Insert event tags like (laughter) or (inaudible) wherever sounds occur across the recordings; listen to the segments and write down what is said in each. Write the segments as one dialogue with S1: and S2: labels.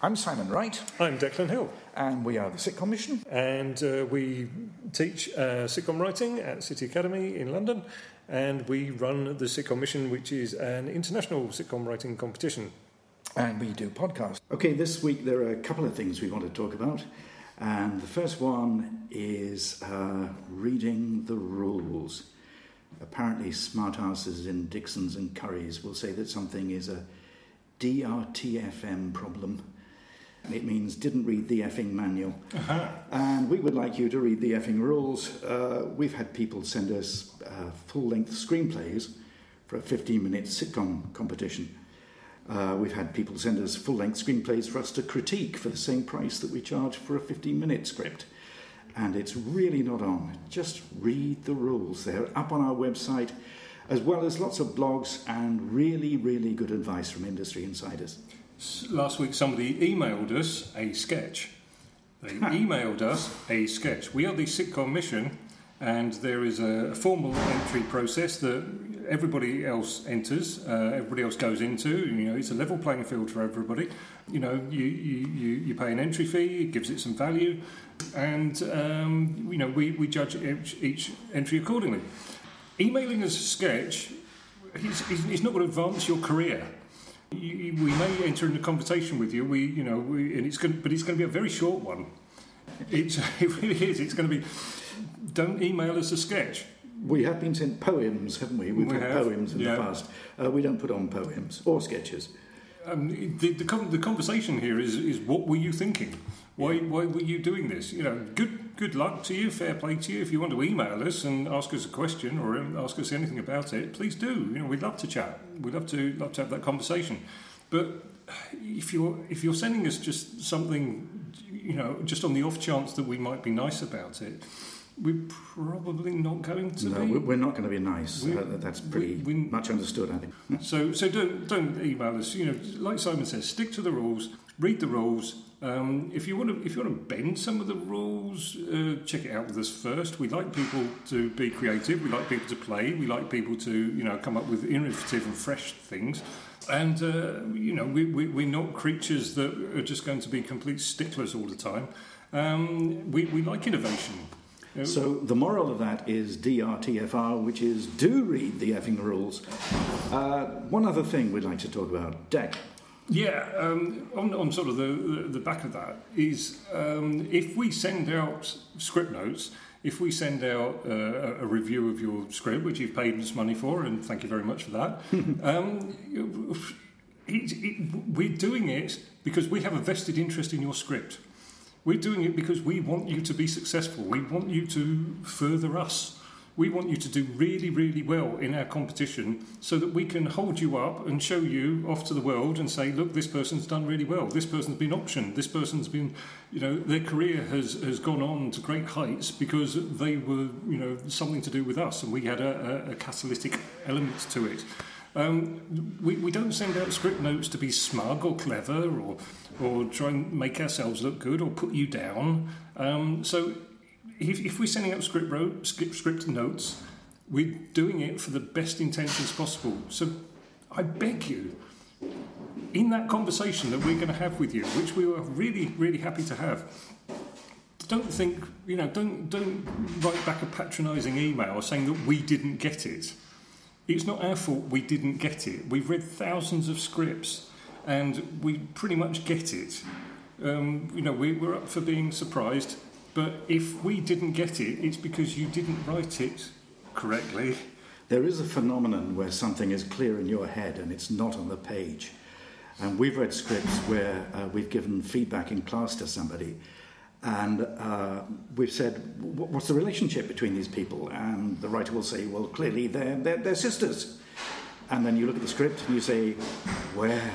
S1: I'm Simon Wright,
S2: I'm Declan Hill,
S1: and we are the Sitcom Mission.
S2: and uh, we teach uh, sitcom writing at City Academy in London, and we run the Sitcom Mission, which is an international sitcom writing competition.
S1: And we do podcasts.
S3: Okay, this week there are a couple of things we want to talk about. And the first one is uh, reading the rules. Apparently, smart smartasses in Dixons and Currys will say that something is a DRTFM problem. It means didn't read the effing manual. And we would like you to read the effing rules. Uh, we've had people send us uh, full length screenplays for a 15 minute sitcom competition. Uh, we've had people send us full length screenplays for us to critique for the same price that we charge for a 15 minute script. And it's really not on. Just read the rules. They're up on our website, as well as lots of blogs and really, really good advice from industry insiders.
S2: Last week, somebody emailed us a sketch. They (laughs) emailed us a sketch. We are the Sitcom Mission, and there is a formal entry process that everybody else enters, uh, everybody else goes into. You know, it's a level playing field for everybody. You know, you, you, you, you pay an entry fee, it gives it some value, and um, you know we, we judge each, each entry accordingly. Emailing us a sketch is, is, is not going to advance your career. We may enter into conversation with you. We, you know, we, and it's going, but it's going to be a very short one. It's, (laughs) it really is. It's going to be. Don't email us a sketch.
S3: We have been sent poems, haven't we? We've
S2: We
S3: had
S2: have,
S3: poems in
S2: yeah.
S3: the past. Uh, we don't put on poems or sketches.
S2: Um, the, the, the conversation here is, is what were you thinking? Why, why were you doing this? You know, good good luck to you, fair play to you. If you want to email us and ask us a question or um, ask us anything about it, please do. You know, we'd love to chat. We'd love to love to have that conversation. But if you're if you're sending us just something, you know, just on the off chance that we might be nice about it, we're probably not going to
S3: No,
S2: be.
S3: we- we're not going to be nice.
S2: We-
S3: Uh, that's pretty
S2: we- we-
S3: much understood, I think. (laughs)
S2: So, so don't don't email us. You know, like Simon says, stick to the rules. Read the rules. Um, if you want to, if you want to bend some of the rules, uh, check it out with us first. We like people to be creative. We like people to play. We like people to, you know, come up with innovative and fresh things. And uh, you know, we, we we're not creatures that are just going to be complete sticklers all the time. Um, we we like innovation.
S3: So the moral of that is DRTFR, which is do read the effing rules. Uh, one other thing we'd like to talk about, Deck.
S2: Yeah, um, on, on sort of the, the, the back of that is um, if we send out script notes, if we send out uh, a- a review of your script, which you've paid us money for, and thank you very much for that, (laughs) um, it, it, we're doing it because we have a vested interest in your script. We're doing it because we want you to be successful. We want you to further us. We want you to do really, really well in our competition so that we can hold you up and show you off to the world and say, look, this person's done really well. This person's been optioned. This person's been, you know, their career has, has gone on to great heights because they were, you know, something to do with us and we had a, a, a catalytic element to it. Um, we, we don't send out script notes to be smug or clever or, or try and make ourselves look good or put you down. Um, so if, if we're sending out script, script, script notes, we're doing it for the best intentions possible. So I beg you, in that conversation that we're going to have with you, which we were really, really happy to have, don't think, you know, don't, don't write back a patronising email saying that we didn't get it. It's not our fault we didn't get it. We've read thousands of scripts and we pretty much get it. Um, you know, we, we're up for being surprised, but if we didn't get it, it's because you didn't write it correctly.
S3: There is a phenomenon where something is clear in your head and it's not on the page. And we've read scripts where uh, we've given feedback in class to somebody and uh, we've said, What's the relationship between these people? And the writer will say, Well, clearly they're, they're, they're sisters. And then you look at the script and you say, Where?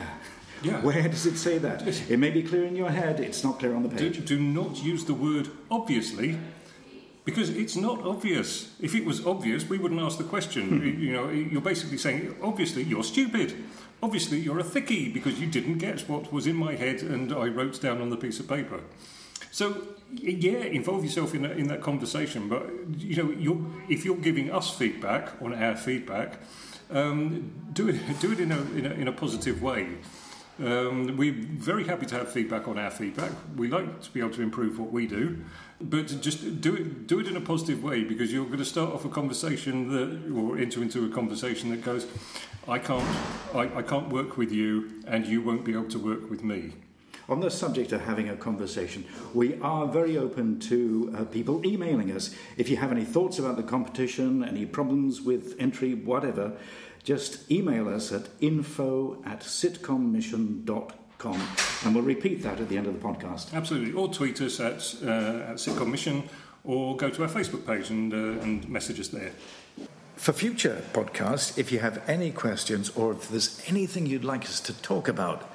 S2: Yeah.
S3: Where does it say that? It may be clear in your head, it's not clear on the
S2: Do,
S3: page.
S2: do not use the word obviously because it's not obvious. If it was obvious, we wouldn't ask the question. You- you know, you're basically saying, obviously, you're stupid. Obviously, you're a thickie because you didn't get what was in my head and I wrote down on the piece of paper. So, yeah, involve yourself in that, in that conversation. But you know, you're, if you're giving us feedback on our feedback, um, do it do it in a in a, in a positive way. Um, we're very happy to have feedback on our feedback. We like to be able to improve what we do, but just do it do it in a positive way because you're going to start off a conversation that, or enter into a conversation that goes, I can't, I, I can't work with you, and you won't be able to work with me.
S3: On the subject of having a conversation, we are very open to uh, people emailing us. If you have any thoughts about the competition, any problems with entry, whatever, just email us at info at sitcommission.com and we'll repeat that at the end of the podcast.
S2: Absolutely. Or tweet us at, uh, at Sitcom Mission or go to our Facebook page and, uh, and message us there.
S1: For future podcasts, if you have any questions or if there's anything you'd like us to talk about,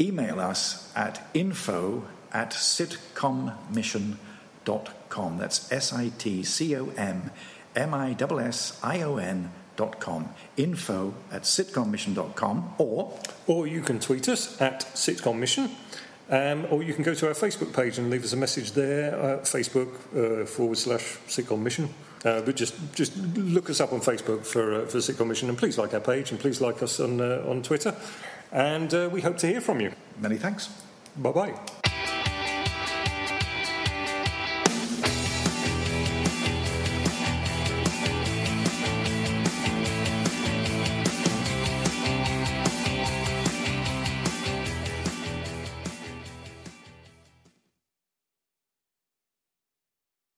S1: email us at info at sitcommission.com. That's S I T C O M M I S S I O N dot com. Info at sitcommission.com or
S2: Or you can tweet us at sitcommission. Um, or you can go to our Facebook page and leave us a message there, Facebook uh, forward slash Sitcom Mission. Uh, but just just look us up on Facebook for uh, for Sitcom Mission, and please like our page, and please like us on uh, on Twitter. And uh, we hope to hear from you.
S1: many thanks.
S2: Bye bye.